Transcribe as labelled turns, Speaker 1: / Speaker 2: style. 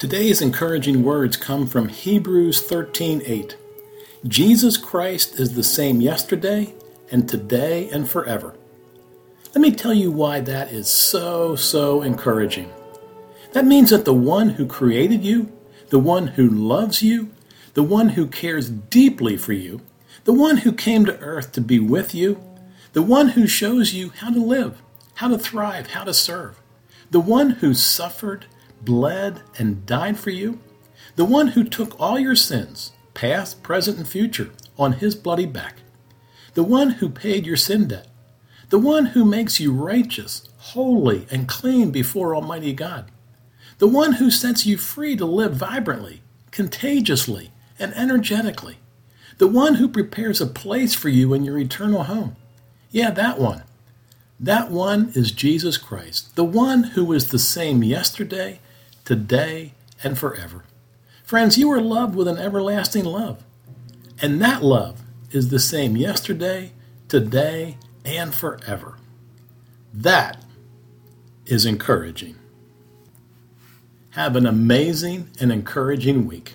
Speaker 1: Today's encouraging words come from Hebrews 13:8. Jesus Christ is the same yesterday and today and forever. Let me tell you why that is so, so encouraging. That means that the one who created you, the one who loves you, the one who cares deeply for you, the one who came to earth to be with you, the one who shows you how to live, how to thrive, how to serve, the one who suffered, bled, and died for you, the one who took all your sins, past, present, and future, on his bloody back, the one who paid your sin debt, the one who makes you righteous, holy, and clean before Almighty God, the one who sets you free to live vibrantly, contagiously, and energetically, the one who prepares a place for you in your eternal home. Yeah, that one. That one is Jesus Christ, the one who is the same yesterday, today, and forever. Friends, you are loved with an everlasting love. And that love is the same yesterday, today, and forever. That is encouraging. Have an amazing and encouraging week.